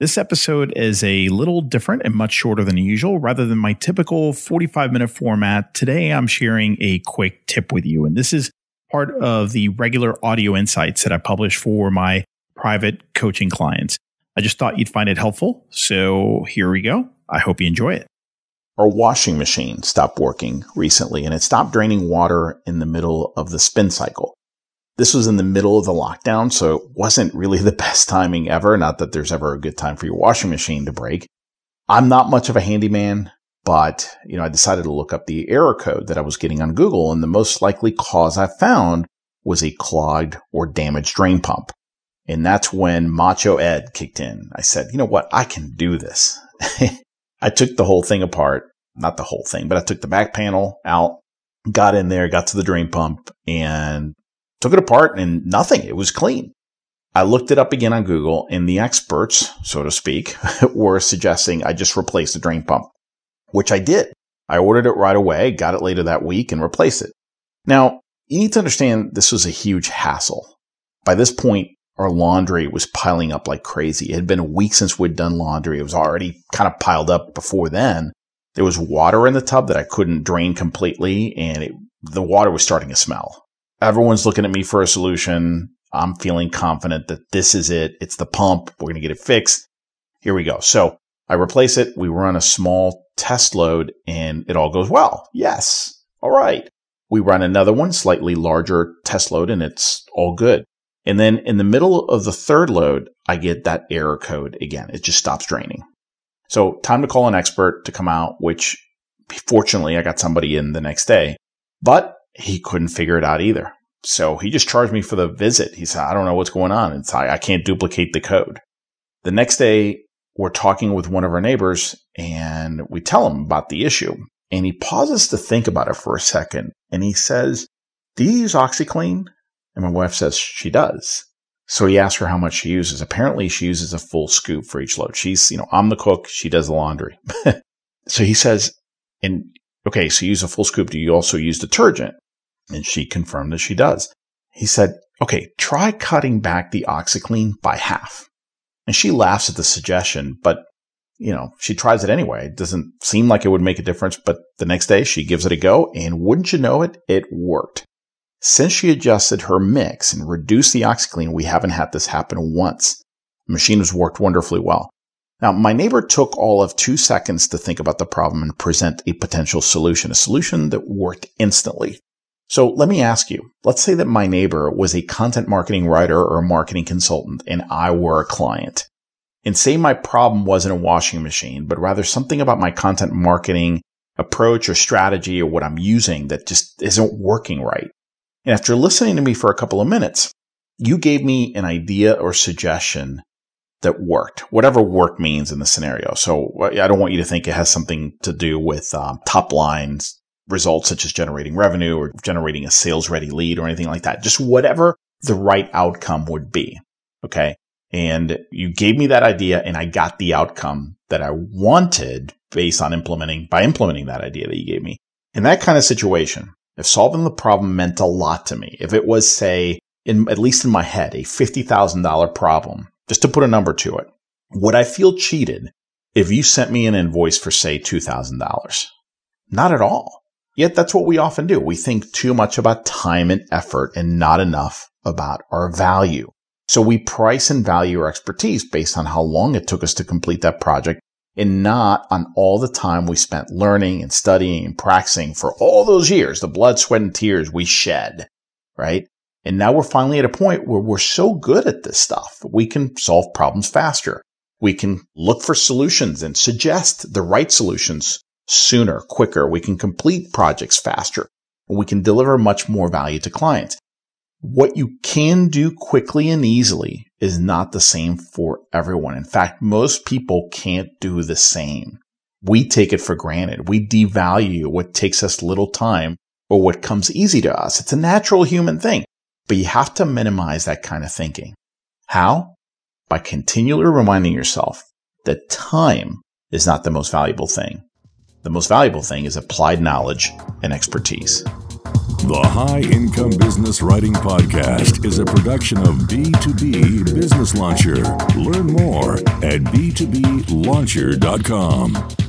This episode is a little different and much shorter than usual. Rather than my typical 45 minute format, today I'm sharing a quick tip with you. And this is part of the regular audio insights that I publish for my private coaching clients. I just thought you'd find it helpful. So here we go. I hope you enjoy it. Our washing machine stopped working recently and it stopped draining water in the middle of the spin cycle. This was in the middle of the lockdown, so it wasn't really the best timing ever. Not that there's ever a good time for your washing machine to break. I'm not much of a handyman, but you know, I decided to look up the error code that I was getting on Google, and the most likely cause I found was a clogged or damaged drain pump. And that's when Macho Ed kicked in. I said, you know what? I can do this. I took the whole thing apart. Not the whole thing, but I took the back panel out, got in there, got to the drain pump and took it apart and nothing. It was clean. I looked it up again on Google and the experts, so to speak, were suggesting I just replace the drain pump, which I did. I ordered it right away, got it later that week and replaced it. Now, you need to understand this was a huge hassle. By this point, our laundry was piling up like crazy. It had been a week since we'd done laundry. It was already kind of piled up before then. There was water in the tub that I couldn't drain completely and it, the water was starting to smell. Everyone's looking at me for a solution. I'm feeling confident that this is it. It's the pump. We're going to get it fixed. Here we go. So I replace it. We run a small test load and it all goes well. Yes. All right. We run another one, slightly larger test load, and it's all good. And then in the middle of the third load, I get that error code again. It just stops draining. So time to call an expert to come out, which fortunately I got somebody in the next day. But he couldn't figure it out either. So he just charged me for the visit. He said, I don't know what's going on. It's, I, I can't duplicate the code. The next day, we're talking with one of our neighbors and we tell him about the issue. And he pauses to think about it for a second. And he says, Do you use OxiClean? And my wife says she does. So he asks her how much she uses. Apparently, she uses a full scoop for each load. She's, you know, I'm the cook. She does the laundry. so he says, and okay, so you use a full scoop. Do you also use detergent? And she confirmed that she does. He said, okay, try cutting back the OxiClean by half. And she laughs at the suggestion, but you know, she tries it anyway. It doesn't seem like it would make a difference, but the next day she gives it a go and wouldn't you know it, it worked. Since she adjusted her mix and reduced the OxiClean, we haven't had this happen once. The machine has worked wonderfully well. Now, my neighbor took all of two seconds to think about the problem and present a potential solution, a solution that worked instantly. So let me ask you, let's say that my neighbor was a content marketing writer or a marketing consultant and I were a client. And say my problem wasn't a washing machine, but rather something about my content marketing approach or strategy or what I'm using that just isn't working right. And after listening to me for a couple of minutes, you gave me an idea or suggestion that worked, whatever work means in the scenario. So I don't want you to think it has something to do with um, top lines results such as generating revenue or generating a sales ready lead or anything like that. Just whatever the right outcome would be. Okay. And you gave me that idea and I got the outcome that I wanted based on implementing, by implementing that idea that you gave me. In that kind of situation, if solving the problem meant a lot to me, if it was, say, in, at least in my head, a $50,000 problem, just to put a number to it, would I feel cheated if you sent me an invoice for, say, $2,000? Not at all. Yet that's what we often do. We think too much about time and effort and not enough about our value. So we price and value our expertise based on how long it took us to complete that project and not on all the time we spent learning and studying and practicing for all those years, the blood, sweat, and tears we shed, right? And now we're finally at a point where we're so good at this stuff, we can solve problems faster. We can look for solutions and suggest the right solutions sooner, quicker. We can complete projects faster. We can deliver much more value to clients. What you can do quickly and easily is not the same for everyone. In fact, most people can't do the same. We take it for granted. We devalue what takes us little time or what comes easy to us. It's a natural human thing, but you have to minimize that kind of thinking. How? By continually reminding yourself that time is not the most valuable thing. The most valuable thing is applied knowledge and expertise. The High Income Business Writing Podcast is a production of B2B Business Launcher. Learn more at b2blauncher.com.